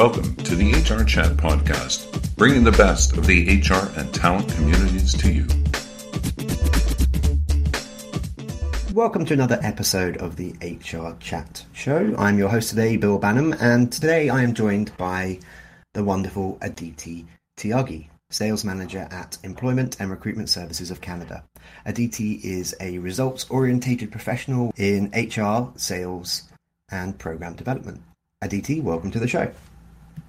Welcome to the HR Chat Podcast, bringing the best of the HR and talent communities to you. Welcome to another episode of the HR Chat Show. I'm your host today, Bill Banham, and today I am joined by the wonderful Aditi Tiagi, Sales Manager at Employment and Recruitment Services of Canada. Aditi is a results orientated professional in HR, sales, and program development. Aditi, welcome to the show.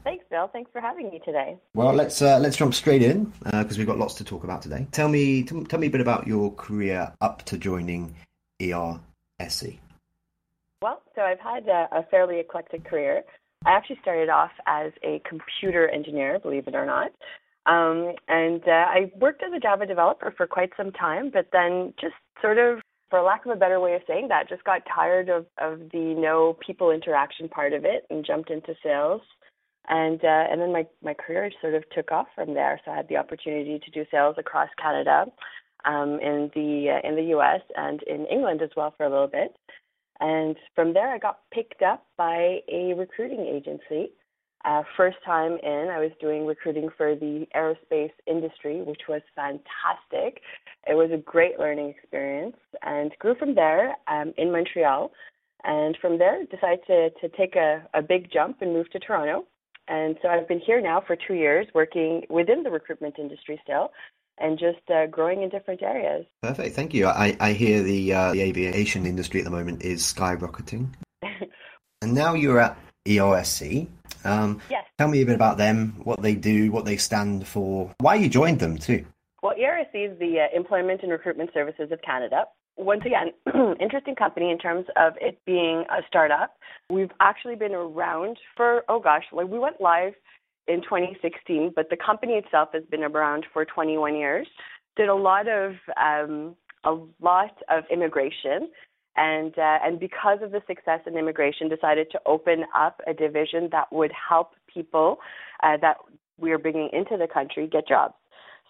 Thanks, Bill. Thanks for having me today. Well, let's uh, let's jump straight in because uh, we've got lots to talk about today. Tell me, t- tell me a bit about your career up to joining ERSC. Well, so I've had a, a fairly eclectic career. I actually started off as a computer engineer, believe it or not. Um, and uh, I worked as a Java developer for quite some time, but then just sort of for lack of a better way of saying that, just got tired of, of the no people interaction part of it and jumped into sales. And uh, and then my, my career sort of took off from there. So I had the opportunity to do sales across Canada, um, in the uh, in the U.S. and in England as well for a little bit. And from there, I got picked up by a recruiting agency uh, first time in, I was doing recruiting for the aerospace industry, which was fantastic. It was a great learning experience and grew from there um, in Montreal. And from there, decided to, to take a, a big jump and move to Toronto. And so I've been here now for two years working within the recruitment industry still and just uh, growing in different areas. Perfect. Thank you. I, I hear the, uh, the aviation industry at the moment is skyrocketing. and now you're at ERSC. Um, yes. Tell me a bit about them, what they do, what they stand for, why you joined them too. Well, ERSC is the uh, Employment and Recruitment Services of Canada. Once again, interesting company in terms of it being a startup. We've actually been around for, oh gosh, like we went live in 2016, but the company itself has been around for 21 years. Did a lot of um, a lot of immigration and uh, and because of the success in immigration, decided to open up a division that would help people uh, that we are bringing into the country get jobs.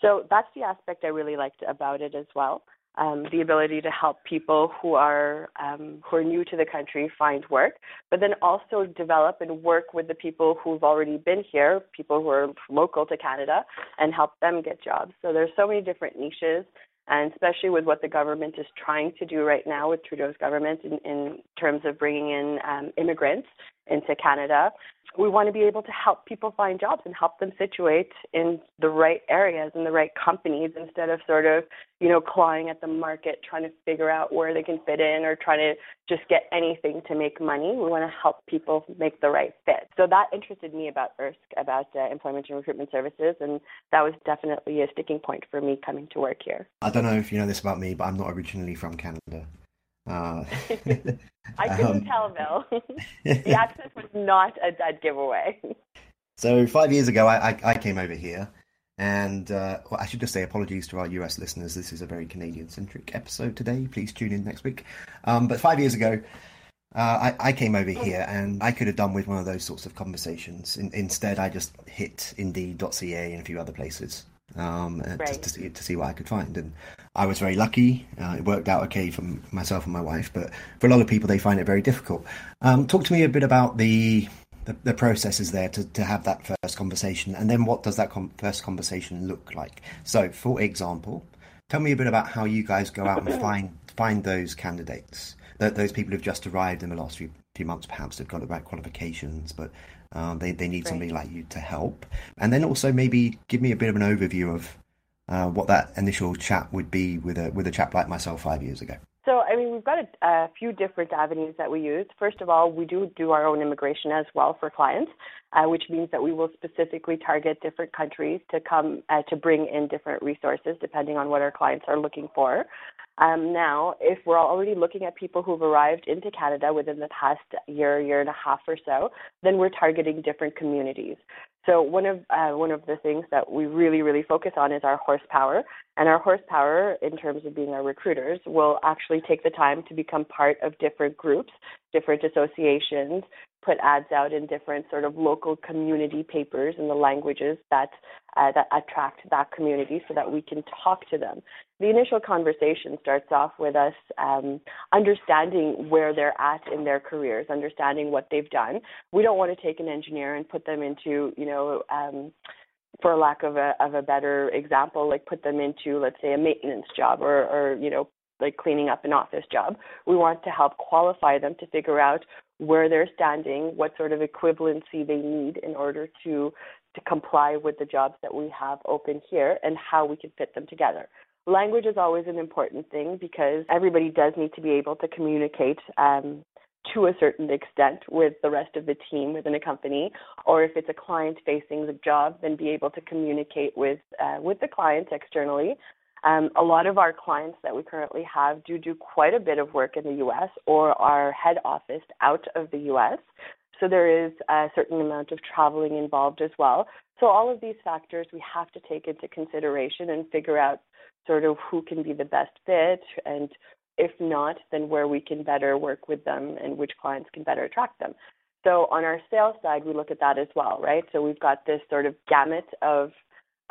So that's the aspect I really liked about it as well. Um, the ability to help people who are um, who are new to the country find work, but then also develop and work with the people who've already been here, people who are local to Canada, and help them get jobs. So there's so many different niches and especially with what the government is trying to do right now with Trudeau's government in, in terms of bringing in um, immigrants into Canada. We want to be able to help people find jobs and help them situate in the right areas and the right companies instead of sort of, you know, clawing at the market, trying to figure out where they can fit in or trying to just get anything to make money. We want to help people make the right fit. So that interested me about ERSC, about uh, employment and recruitment services, and that was definitely a sticking point for me coming to work here. I don't know if you know this about me, but I'm not originally from Canada. Uh, I couldn't um, tell, Bill. the accent was not a dead giveaway. So five years ago, I, I, I came over here, and uh, well, I should just say apologies to our US listeners. This is a very Canadian-centric episode today. Please tune in next week. Um, but five years ago, uh, I, I, came over here, and I could have done with one of those sorts of conversations. In, instead, I just hit Indeed.ca and a few other places um, right. to, to, see to see what I could find. And I was very lucky. Uh, it worked out okay for myself and my wife, but for a lot of people, they find it very difficult. Um, talk to me a bit about the the, the processes there to, to have that first conversation, and then what does that com- first conversation look like? So, for example, tell me a bit about how you guys go out and find find those candidates, those people who've just arrived in the last few few months, perhaps they've got the right qualifications, but um, they they need right. somebody like you to help, and then also maybe give me a bit of an overview of uh, what that initial chat would be with a with a chap like myself five years ago. So, I mean, we've got a, a, few different avenues that we use. First of all, we do do our own immigration as well for clients, uh, which means that we will specifically target different countries to come uh, to bring in different resources depending on what our clients are looking for. Um, now, if we're already looking at people who've arrived into Canada within the past year, year and a half or so, then we're targeting different communities. So one of uh, one of the things that we really really focus on is our horsepower, and our horsepower in terms of being our recruiters will actually take the time to become part of different groups different associations put ads out in different sort of local community papers in the languages that uh, that attract that community, so that we can talk to them. The initial conversation starts off with us um, understanding where they're at in their careers, understanding what they've done. We don't want to take an engineer and put them into, you know. Um, for lack of a of a better example, like put them into let's say a maintenance job or or you know like cleaning up an office job. We want to help qualify them to figure out where they're standing, what sort of equivalency they need in order to to comply with the jobs that we have open here and how we can fit them together. Language is always an important thing because everybody does need to be able to communicate um, to a certain extent with the rest of the team within a company, or if it's a client facing the job, then be able to communicate with uh, with the clients externally um, a lot of our clients that we currently have do do quite a bit of work in the U.S. or are head office out of the U.S. So there is a certain amount of traveling involved as well. So all of these factors we have to take into consideration and figure out sort of who can be the best fit and if not, then where we can better work with them and which clients can better attract them. So on our sales side, we look at that as well, right? So we've got this sort of gamut of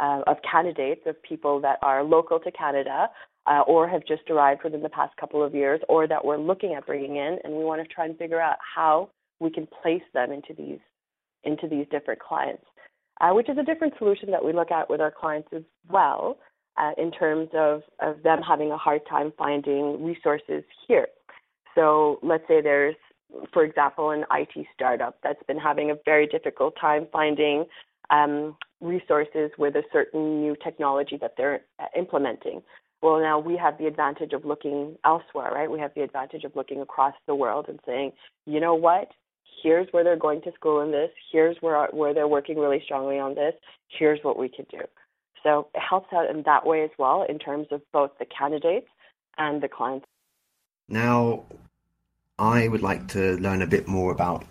uh, of candidates, of people that are local to Canada uh, or have just arrived within the past couple of years or that we're looking at bringing in, and we want to try and figure out how we can place them into these into these different clients, uh, which is a different solution that we look at with our clients as well, uh, in terms of, of them having a hard time finding resources here. So let's say there's, for example, an IT startup that's been having a very difficult time finding um, resources with a certain new technology that they're uh, implementing. Well, now we have the advantage of looking elsewhere, right? We have the advantage of looking across the world and saying, you know what? Here's where they're going to school in this. Here's where where they're working really strongly on this. Here's what we can do. So it helps out in that way as well in terms of both the candidates and the clients. Now, I would like to learn a bit more about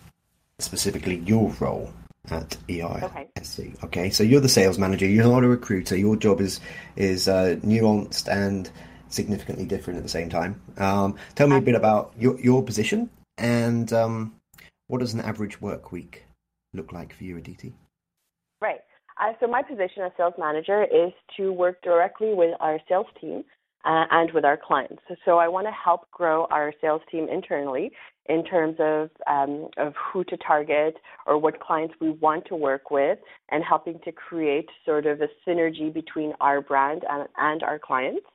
specifically your role at ERSC. Okay. okay, so you're the sales manager. You're not a recruiter. Your job is is uh, nuanced and significantly different at the same time. Um, tell me a bit about your your position and um, what does an average work week look like for you Aditi? Right. Uh, so my position as sales manager is to work directly with our sales team uh, and with our clients. So, I want to help grow our sales team internally in terms of um, of who to target or what clients we want to work with, and helping to create sort of a synergy between our brand and, and our clients.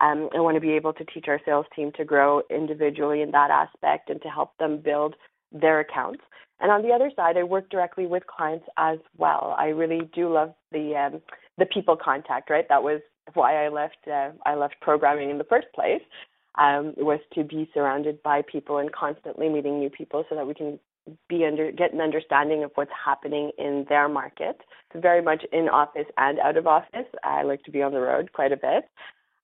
Um, I want to be able to teach our sales team to grow individually in that aspect and to help them build their accounts. And on the other side, I work directly with clients as well. I really do love the um, the people contact. Right, that was why I left uh, I left programming in the first place um, was to be surrounded by people and constantly meeting new people so that we can be under get an understanding of what's happening in their market. It's very much in office and out of office. I like to be on the road quite a bit.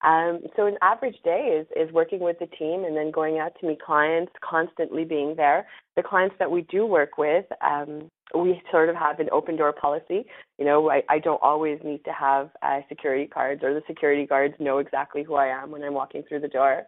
Um, so an average day is is working with the team and then going out to meet clients, constantly being there. The clients that we do work with, um, we sort of have an open door policy. You know, I, I don't always need to have uh, security cards, or the security guards know exactly who I am when I'm walking through the door.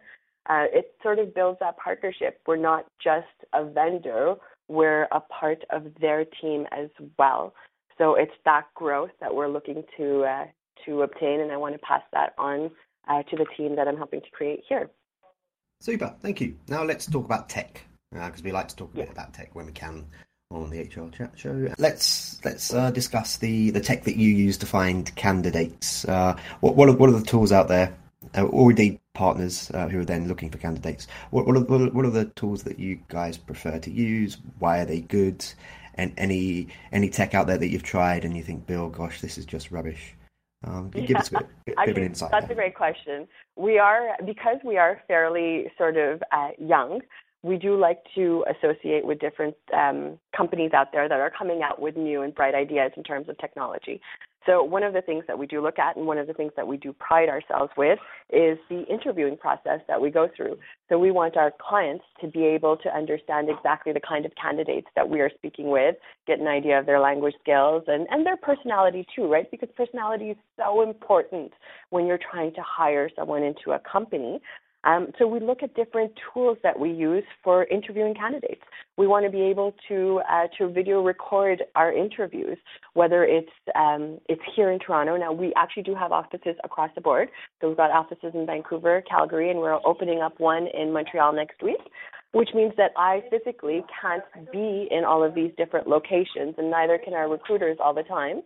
Uh, it sort of builds that partnership. We're not just a vendor; we're a part of their team as well. So it's that growth that we're looking to uh, to obtain, and I want to pass that on uh, to the team that I'm helping to create here. Super, thank you. Now let's talk about tech because uh, we like to talk a bit about tech when we can on the HR Chat Show. Let's let's uh, discuss the, the tech that you use to find candidates. Uh, what what are, what are the tools out there, uh, or indeed partners uh, who are then looking for candidates? What what are, what are the tools that you guys prefer to use? Why are they good? And any any tech out there that you've tried and you think, Bill, gosh, this is just rubbish. Um, give us a bit, bit, bit of an insight. That's there. a great question. We are because we are fairly sort of uh, young we do like to associate with different um, companies out there that are coming out with new and bright ideas in terms of technology. So one of the things that we do look at and one of the things that we do pride ourselves with is the interviewing process that we go through. So we want our clients to be able to understand exactly the kind of candidates that we are speaking with, get an idea of their language skills and, and their personality too, right? Because personality is so important when you're trying to hire someone into a company. Um, so we look at different tools that we use for interviewing candidates. We want to be able to uh, to video record our interviews, whether it's um, it's here in Toronto. Now we actually do have offices across the board. So we've got offices in Vancouver, Calgary, and we're opening up one in Montreal next week. Which means that I physically can't be in all of these different locations, and neither can our recruiters all the time.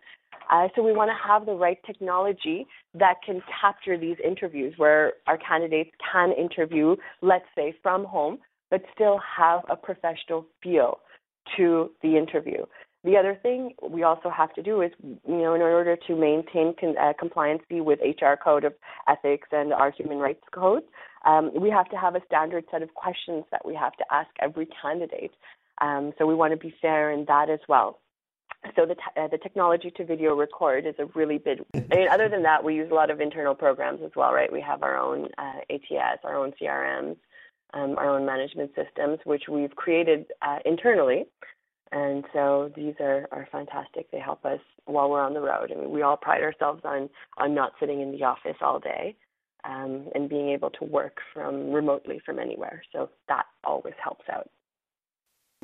Uh, so we want to have the right technology that can capture these interviews where our candidates can interview, let's say, from home, but still have a professional feel to the interview. The other thing we also have to do is, you know, in order to maintain con- uh, compliancy with HR code of ethics and our human rights code, um, we have to have a standard set of questions that we have to ask every candidate. Um, so we want to be fair in that as well so the, t- uh, the technology to video record is a really big. I mean, other than that, we use a lot of internal programs as well, right? We have our own uh, ATS, our own CRMs, um, our own management systems, which we've created uh, internally. And so these are, are fantastic. They help us while we're on the road. I mean, we all pride ourselves on on not sitting in the office all day, um, and being able to work from remotely from anywhere. So that always helps out.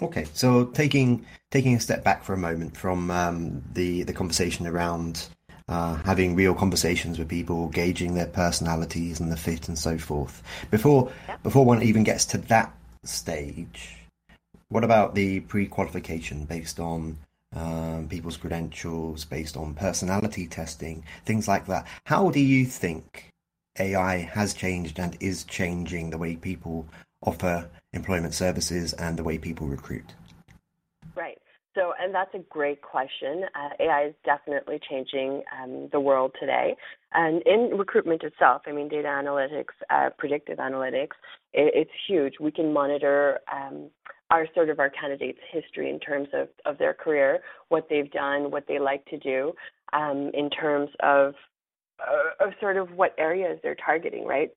Okay, so taking taking a step back for a moment from um, the the conversation around uh, having real conversations with people, gauging their personalities and the fit and so forth. Before before one even gets to that stage, what about the pre-qualification based on um, people's credentials, based on personality testing, things like that? How do you think AI has changed and is changing the way people offer employment services and the way people recruit? Right. So, and that's a great question. Uh, AI is definitely changing um, the world today. And in recruitment itself, I mean, data analytics, uh, predictive analytics, it, it's huge. We can monitor um, our sort of our candidates' history in terms of, of their career, what they've done, what they like to do, um, in terms of, uh, of sort of what areas they're targeting, right?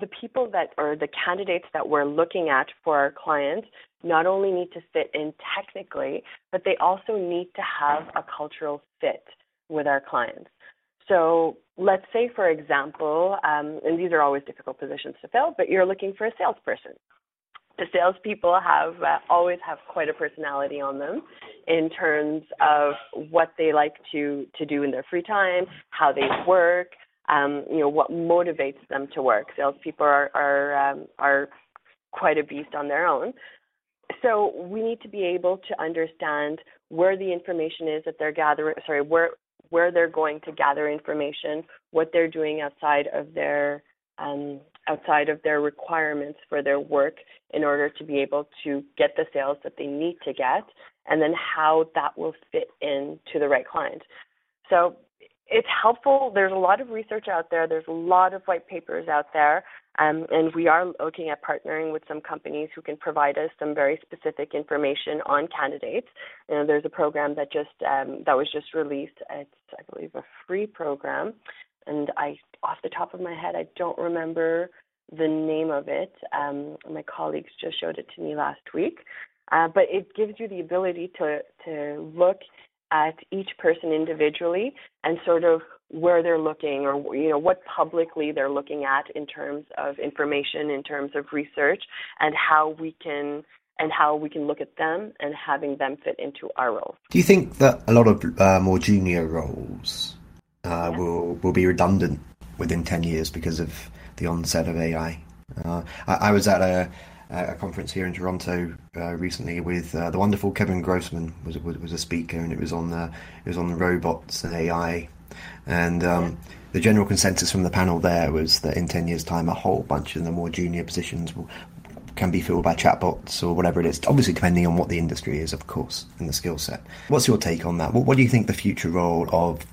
The people that or the candidates that we're looking at for our clients not only need to fit in technically, but they also need to have a cultural fit with our clients. So let's say, for example, um, and these are always difficult positions to fill, but you're looking for a salesperson. The salespeople have uh, always have quite a personality on them in terms of what they like to to do in their free time, how they work, um, you know, what motivates them to work. Salespeople are are um, are quite a beast on their own. So we need to be able to understand where the information is that they're gathering. Sorry, where where they're going to gather information, what they're doing outside of their um, outside of their requirements for their work in order to be able to get the sales that they need to get, and then how that will fit into the right client. So it's helpful. There's a lot of research out there. There's a lot of white papers out there, um, and we are looking at partnering with some companies who can provide us some very specific information on candidates. You know, there's a program that just um, that was just released. It's I believe a free program, and I off the top of my head I don't remember the name of it. Um, my colleagues just showed it to me last week, uh, but it gives you the ability to to look at each person individually and sort of where they're looking or you know what publicly they're looking at in terms of information in terms of research and how we can and how we can look at them and having them fit into our roles. Do you think that a lot of uh, more junior roles uh, yeah. will will be redundant within ten years because of the onset of AI? Uh, I, I, was at a a conference here in Toronto uh, recently with uh, the wonderful Kevin Grossman was, was, was a speaker, and it was on the it was on the robots and AI, and um, the general consensus from the panel there was that in ten years' time, a whole bunch of the more junior positions will, can be filled by chatbots or whatever it is. Obviously, depending on what the industry is, of course, and the skill set. What's your take on that? What, what do you think the future role of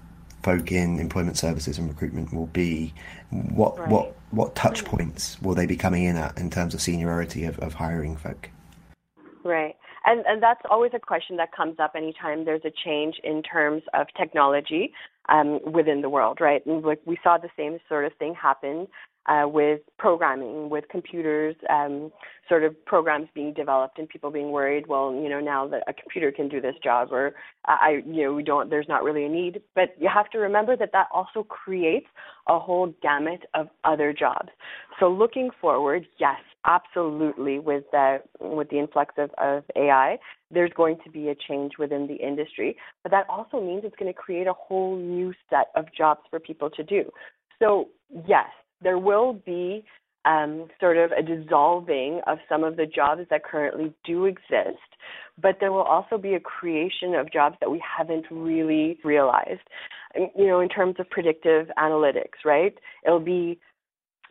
folk in employment services and recruitment will be? What right. what what touch points will they be coming in at in terms of seniority of, of hiring folk? Right. And, and that's always a question that comes up anytime there's a change in terms of technology um, within the world, right? And like we saw the same sort of thing happen uh, with programming, with computers, um, sort of programs being developed, and people being worried. Well, you know, now that a computer can do this job, or I, you know, we don't. There's not really a need. But you have to remember that that also creates a whole gamut of other jobs. So looking forward, yes, absolutely, with the with the influx of, of AI, there's going to be a change within the industry. But that also means it's going to create a whole new set of jobs for people to do. So yes, there will be um, sort of a dissolving of some of the jobs that currently do exist, but there will also be a creation of jobs that we haven't really realized. You know, in terms of predictive analytics, right? It'll be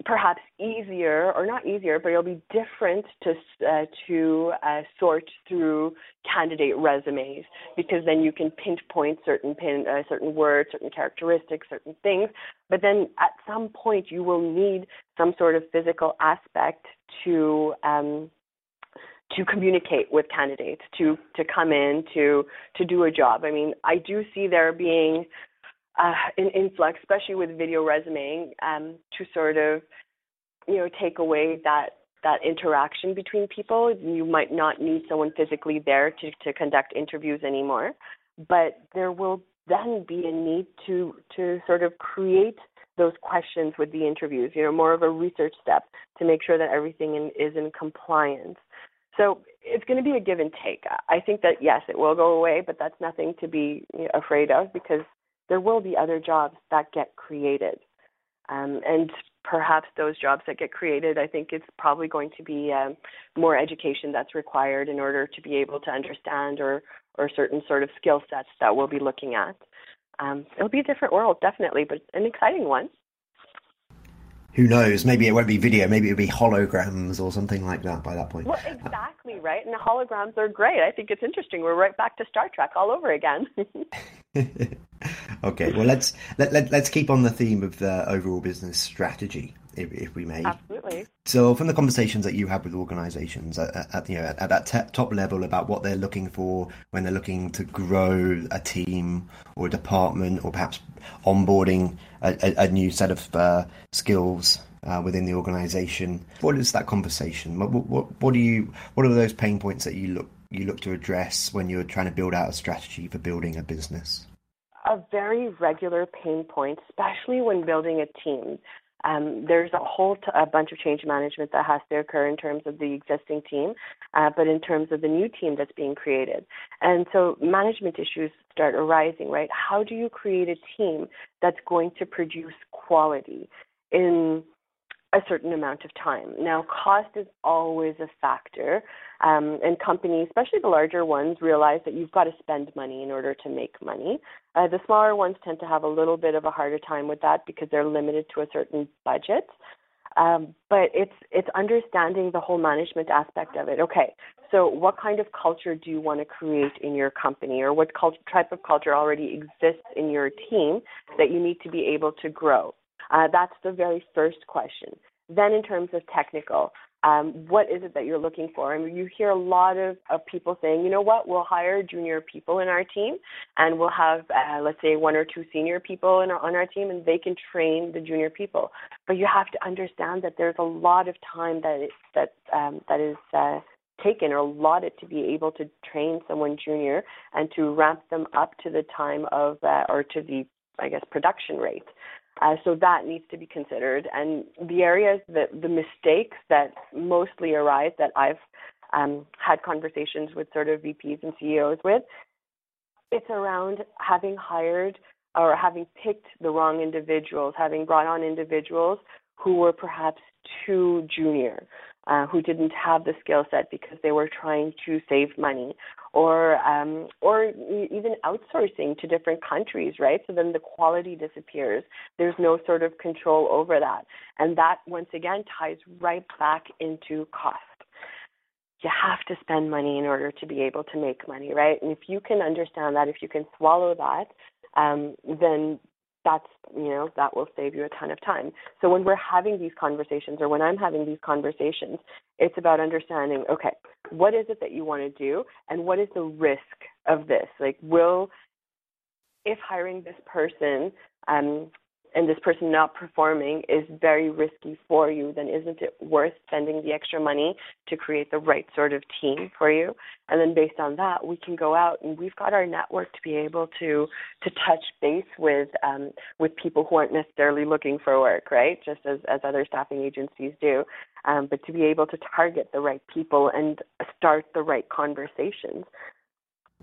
perhaps easier or not easier but it'll be different to uh, to uh, sort through candidate resumes because then you can pinpoint certain pin uh, certain words certain characteristics certain things but then at some point you will need some sort of physical aspect to um, to communicate with candidates to to come in to to do a job i mean i do see there being uh, an influx, especially with video resuming um, to sort of, you know, take away that that interaction between people. You might not need someone physically there to, to conduct interviews anymore, but there will then be a need to to sort of create those questions with the interviews. You know, more of a research step to make sure that everything in, is in compliance. So it's going to be a give and take. I think that yes, it will go away, but that's nothing to be afraid of because there will be other jobs that get created. Um, and perhaps those jobs that get created, I think it's probably going to be um, more education that's required in order to be able to understand or, or certain sort of skill sets that we'll be looking at. Um, it'll be a different world, definitely, but an exciting one. Who knows? Maybe it won't be video. Maybe it'll be holograms or something like that by that point. Well, exactly right. And the holograms are great. I think it's interesting. We're right back to Star Trek all over again. okay, well let's let, let let's keep on the theme of the overall business strategy, if, if we may. Absolutely. So, from the conversations that you have with organisations at, at, you know at, at that te- top level about what they're looking for when they're looking to grow a team or a department, or perhaps onboarding a, a, a new set of uh, skills uh, within the organisation, what is that conversation? What, what, what do you what are those pain points that you look you look to address when you're trying to build out a strategy for building a business? A very regular pain point, especially when building a team. Um, there's a whole t- a bunch of change management that has to occur in terms of the existing team, uh, but in terms of the new team that's being created. And so management issues start arising, right? How do you create a team that's going to produce quality in a certain amount of time. Now, cost is always a factor, um, and companies, especially the larger ones, realize that you've got to spend money in order to make money. Uh, the smaller ones tend to have a little bit of a harder time with that because they're limited to a certain budget. Um, but it's it's understanding the whole management aspect of it. Okay, so what kind of culture do you want to create in your company, or what cult- type of culture already exists in your team that you need to be able to grow? Uh, that's the very first question. Then, in terms of technical, um, what is it that you're looking for? I mean, you hear a lot of, of people saying, you know what, we'll hire junior people in our team, and we'll have, uh, let's say, one or two senior people in our, on our team, and they can train the junior people. But you have to understand that there's a lot of time that is, that um, that is uh, taken or allotted to be able to train someone junior and to ramp them up to the time of uh, or to the I guess production rate. Uh, so that needs to be considered. And the areas that the mistakes that mostly arise that I've um, had conversations with sort of VPs and CEOs with, it's around having hired or having picked the wrong individuals, having brought on individuals who were perhaps too junior, uh, who didn't have the skill set because they were trying to save money, or um, or even outsourcing to different countries, right? So then the quality disappears. There's no sort of control over that, and that once again ties right back into cost. You have to spend money in order to be able to make money, right? And if you can understand that, if you can swallow that, um, then that's you know that will save you a ton of time. So when we're having these conversations or when i'm having these conversations it's about understanding okay what is it that you want to do and what is the risk of this? Like will if hiring this person um, and this person not performing is very risky for you, then isn't it worth spending the extra money to create the right sort of team for you? And then based on that, we can go out and we've got our network to be able to to touch base with um, with people who aren't necessarily looking for work, right? Just as as other staffing agencies do, um, but to be able to target the right people and start the right conversations.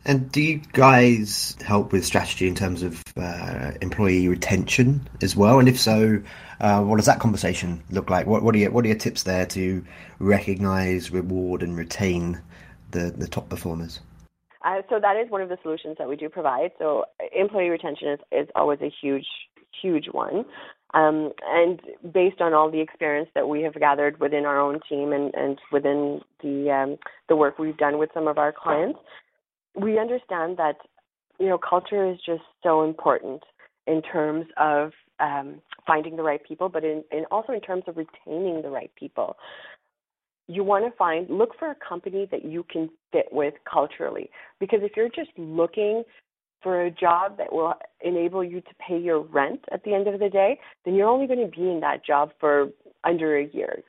And do you guys help with strategy in terms of uh, employee retention as well? And if so, uh, what does that conversation look like? What, what, are your, what are your tips there to recognise, reward, and retain the, the top performers? Uh, so that is one of the solutions that we do provide. So employee retention is, is always a huge, huge one. Um, and based on all the experience that we have gathered within our own team and, and within the um, the work we've done with some of our clients, we understand that you know culture is just so important in terms of um, finding the right people, but in, in also in terms of retaining the right people. You want to find look for a company that you can fit with culturally, because if you're just looking for a job that will enable you to pay your rent at the end of the day, then you're only going to be in that job for under a year,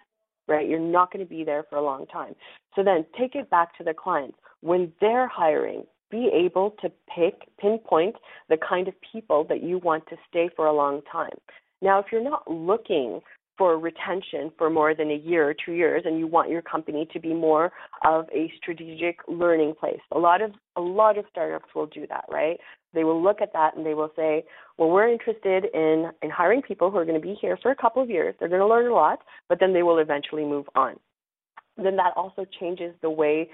right? You're not going to be there for a long time. So then take it back to the clients when they're hiring, be able to pick, pinpoint the kind of people that you want to stay for a long time. Now, if you're not looking for retention for more than a year or two years and you want your company to be more of a strategic learning place. A lot of a lot of startups will do that right? They will look at that and they will say well we're interested in in hiring people who are going to be here for a couple of years. They're going to learn a lot but then they will eventually move on. Then that also changes the way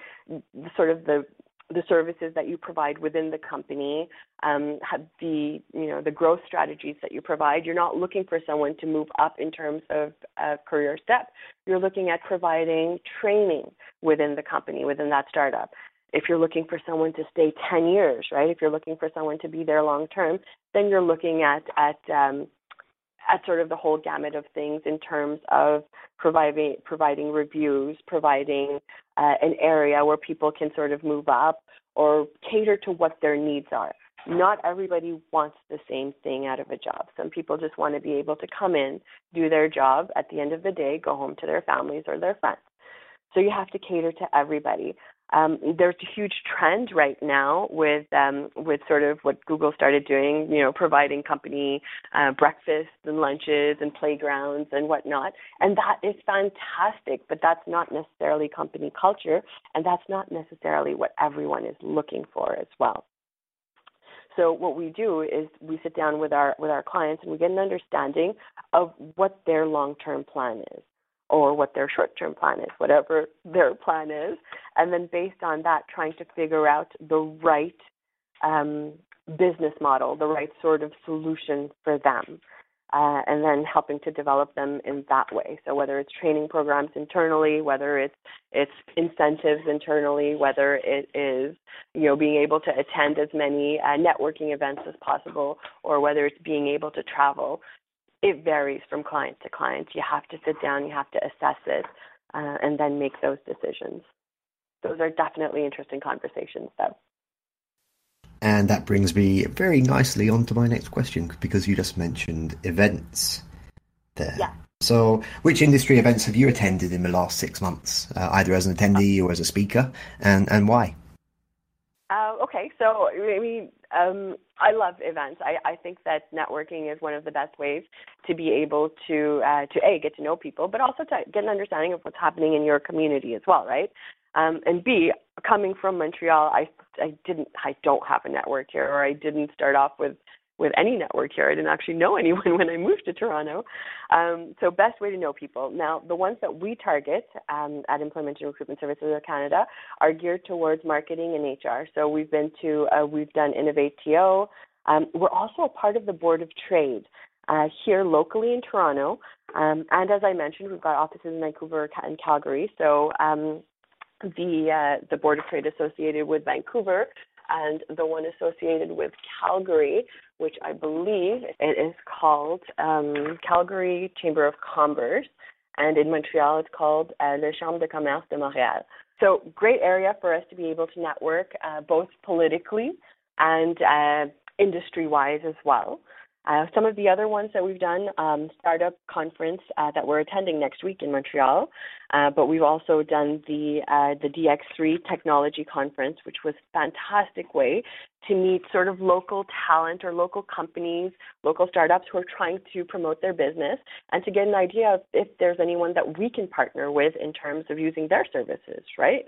sort of the the services that you provide within the company, um, the you know the growth strategies that you provide. You're not looking for someone to move up in terms of a career step. You're looking at providing training within the company, within that startup. If you're looking for someone to stay 10 years, right? If you're looking for someone to be there long term, then you're looking at at um, at sort of the whole gamut of things in terms of providing providing reviews, providing uh, an area where people can sort of move up or cater to what their needs are. Not everybody wants the same thing out of a job. Some people just want to be able to come in, do their job, at the end of the day, go home to their families or their friends. So you have to cater to everybody. Um, there's a huge trend right now with um, with sort of what Google started doing, you know, providing company uh, breakfasts and lunches and playgrounds and whatnot, and that is fantastic. But that's not necessarily company culture, and that's not necessarily what everyone is looking for as well. So what we do is we sit down with our with our clients and we get an understanding of what their long-term plan is or what their short term plan is, whatever their plan is. And then based on that, trying to figure out the right um, business model, the right sort of solution for them. Uh, and then helping to develop them in that way. So whether it's training programs internally, whether it's it's incentives internally, whether it is you know being able to attend as many uh, networking events as possible, or whether it's being able to travel it varies from client to client. You have to sit down, you have to assess it, uh, and then make those decisions. Those are definitely interesting conversations, though. And that brings me very nicely on to my next question because you just mentioned events there. Yeah. So, which industry events have you attended in the last six months, uh, either as an attendee or as a speaker, and, and why? Okay, so I mean, um, I love events. I, I think that networking is one of the best ways to be able to uh, to a get to know people, but also to get an understanding of what's happening in your community as well, right? Um, and b coming from Montreal, I I didn't I don't have a network here, or I didn't start off with with any network here. I didn't actually know anyone when I moved to Toronto. Um, so best way to know people. Now, the ones that we target um, at Employment and Recruitment Services of Canada are geared towards marketing and HR. So we've been to, uh, we've done Innovate TO. Um, we're also a part of the Board of Trade uh, here locally in Toronto. Um, and as I mentioned, we've got offices in Vancouver and Calgary. So um, the uh, the Board of Trade associated with Vancouver and the one associated with Calgary, which I believe it is called um, Calgary Chamber of Commerce, and in Montreal it's called uh, Le Chambre de Commerce de Montréal. So great area for us to be able to network uh, both politically and uh, industry-wise as well. Uh, some of the other ones that we've done, um, startup conference uh, that we're attending next week in Montreal, uh, but we've also done the uh, the DX3 Technology Conference, which was a fantastic way to meet sort of local talent or local companies, local startups who are trying to promote their business, and to get an idea of if there's anyone that we can partner with in terms of using their services, right?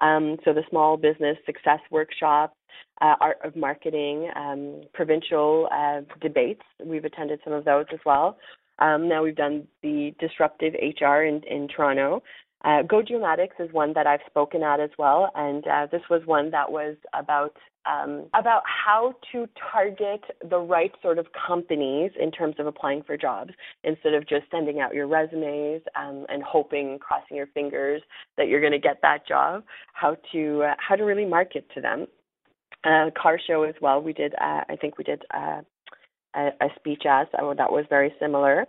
Um, so the small business success workshop, uh, art of marketing, um, provincial uh, debates. We've attended some of those as well. Um, now we've done the disruptive HR in, in Toronto. Uh, Go Geomatics is one that I've spoken at as well, and uh, this was one that was about um, about how to target the right sort of companies in terms of applying for jobs instead of just sending out your resumes um, and hoping, crossing your fingers that you're going to get that job. How to uh, how to really market to them. Uh, car show as well. We did. Uh, I think we did uh, a, a speech as that was very similar.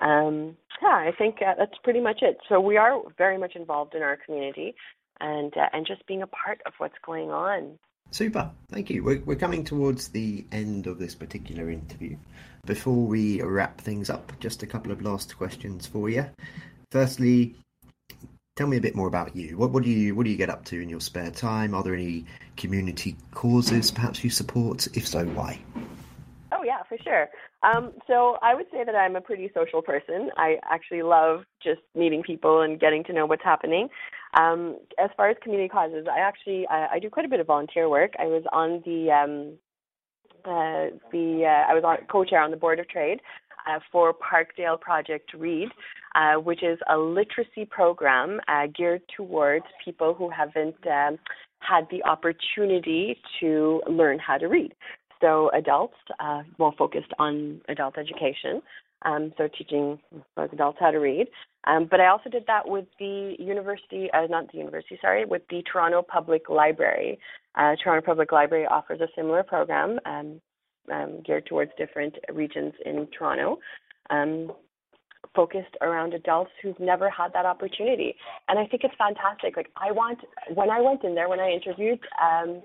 Um, yeah, I think uh, that's pretty much it. So we are very much involved in our community, and uh, and just being a part of what's going on. Super, thank you. We're, we're coming towards the end of this particular interview. Before we wrap things up, just a couple of last questions for you. Firstly, tell me a bit more about you. What, what do you what do you get up to in your spare time? Are there any community causes perhaps you support? If so, why? Oh yeah, for sure. Um, so I would say that I'm a pretty social person. I actually love just meeting people and getting to know what's happening. Um, as far as community causes, I actually I, I do quite a bit of volunteer work. I was on the um, uh, the uh, I was on co-chair on the board of trade uh, for Parkdale Project Read, uh, which is a literacy program uh, geared towards people who haven't um, had the opportunity to learn how to read. So adults, uh, more focused on adult education. Um, so teaching adults how to read. Um, but I also did that with the university, uh, not the university, sorry, with the Toronto Public Library. Uh, Toronto Public Library offers a similar program um, geared towards different regions in Toronto. Um, focused around adults who've never had that opportunity. And I think it's fantastic. Like I want when I went in there, when I interviewed um,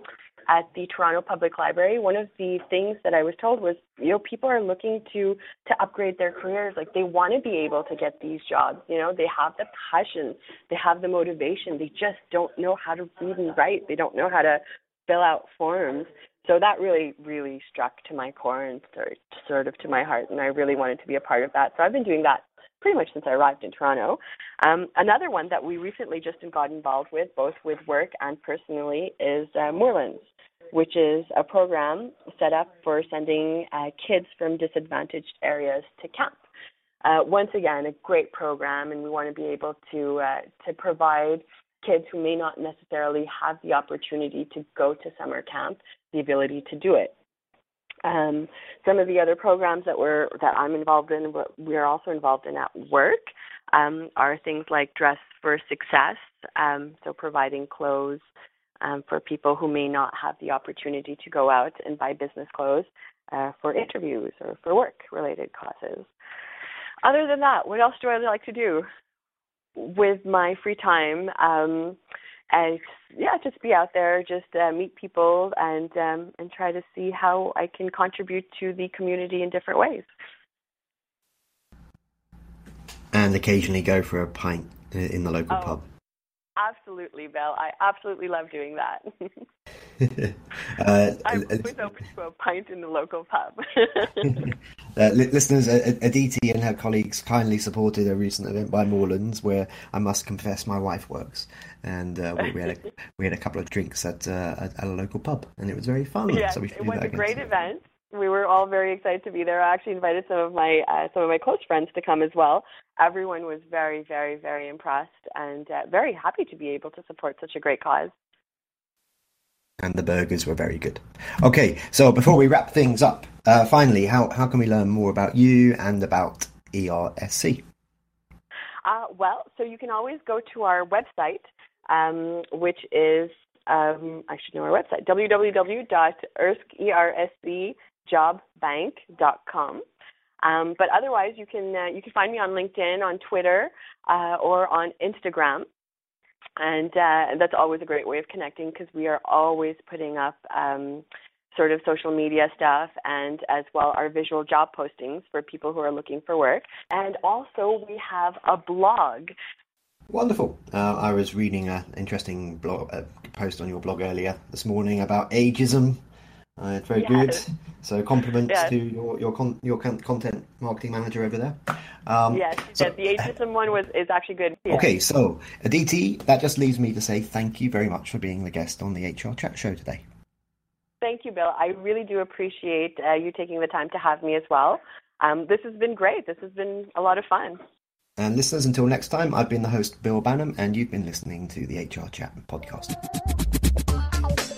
at the Toronto Public Library, one of the things that I was told was, you know, people are looking to to upgrade their careers. Like they want to be able to get these jobs. You know, they have the passion, they have the motivation. They just don't know how to read and write. They don't know how to fill out forms. So that really, really struck to my core and sort sort of to my heart, and I really wanted to be a part of that. So I've been doing that pretty much since I arrived in Toronto. Um, another one that we recently just got involved with, both with work and personally, is uh, Moorelands, which is a program set up for sending uh, kids from disadvantaged areas to camp. Uh, once again, a great program, and we want to be able to uh, to provide kids who may not necessarily have the opportunity to go to summer camp the ability to do it. Um, some of the other programs that we're that I'm involved in, but we are also involved in at work, um, are things like Dress for Success, um, so providing clothes um, for people who may not have the opportunity to go out and buy business clothes uh, for interviews or for work-related causes. Other than that, what else do I like to do with my free time? And yeah, just be out there, just uh, meet people, and um, and try to see how I can contribute to the community in different ways. And occasionally go for a pint in the local oh, pub. Absolutely, Bill. I absolutely love doing that. uh, I'm always open to a pint in the local pub. uh, listeners, Aditi and her colleagues kindly supported a recent event by Moorelands, where I must confess my wife works, and uh, we, we, had a, we had a couple of drinks at, uh, at, a local pub, and it was very fun. Yeah, so it was a great event. We were all very excited to be there. I actually invited some of my uh, some of my close friends to come as well. Everyone was very, very, very impressed and uh, very happy to be able to support such a great cause and the burgers were very good. Okay, so before we wrap things up, uh, finally, how, how can we learn more about you and about ERSC? Uh, well, so you can always go to our website, um, which is, um, I should know our website, www.erscjobbank.com. Um, but otherwise, you can uh, you can find me on LinkedIn, on Twitter, uh, or on Instagram and uh, that's always a great way of connecting because we are always putting up um, sort of social media stuff and as well our visual job postings for people who are looking for work. And also we have a blog. Wonderful. Uh, I was reading an interesting blog uh, post on your blog earlier this morning about ageism. Uh, it's very Yes. good. So compliments Yes. to your your con- your con- content marketing manager over there. Um, Yes, so- yeah, the ageism one was is actually good. Yeah. Okay, so Aditi, that just leaves me to say thank you very much for being the guest on the HR Chat Show today. Thank you, Bill. I really do appreciate uh, you taking the time to have me as well. Um, this has been great. This has been a lot of fun. And listeners, until next time, I've been the host Bill Banham, and you've been listening to the HR Chat podcast.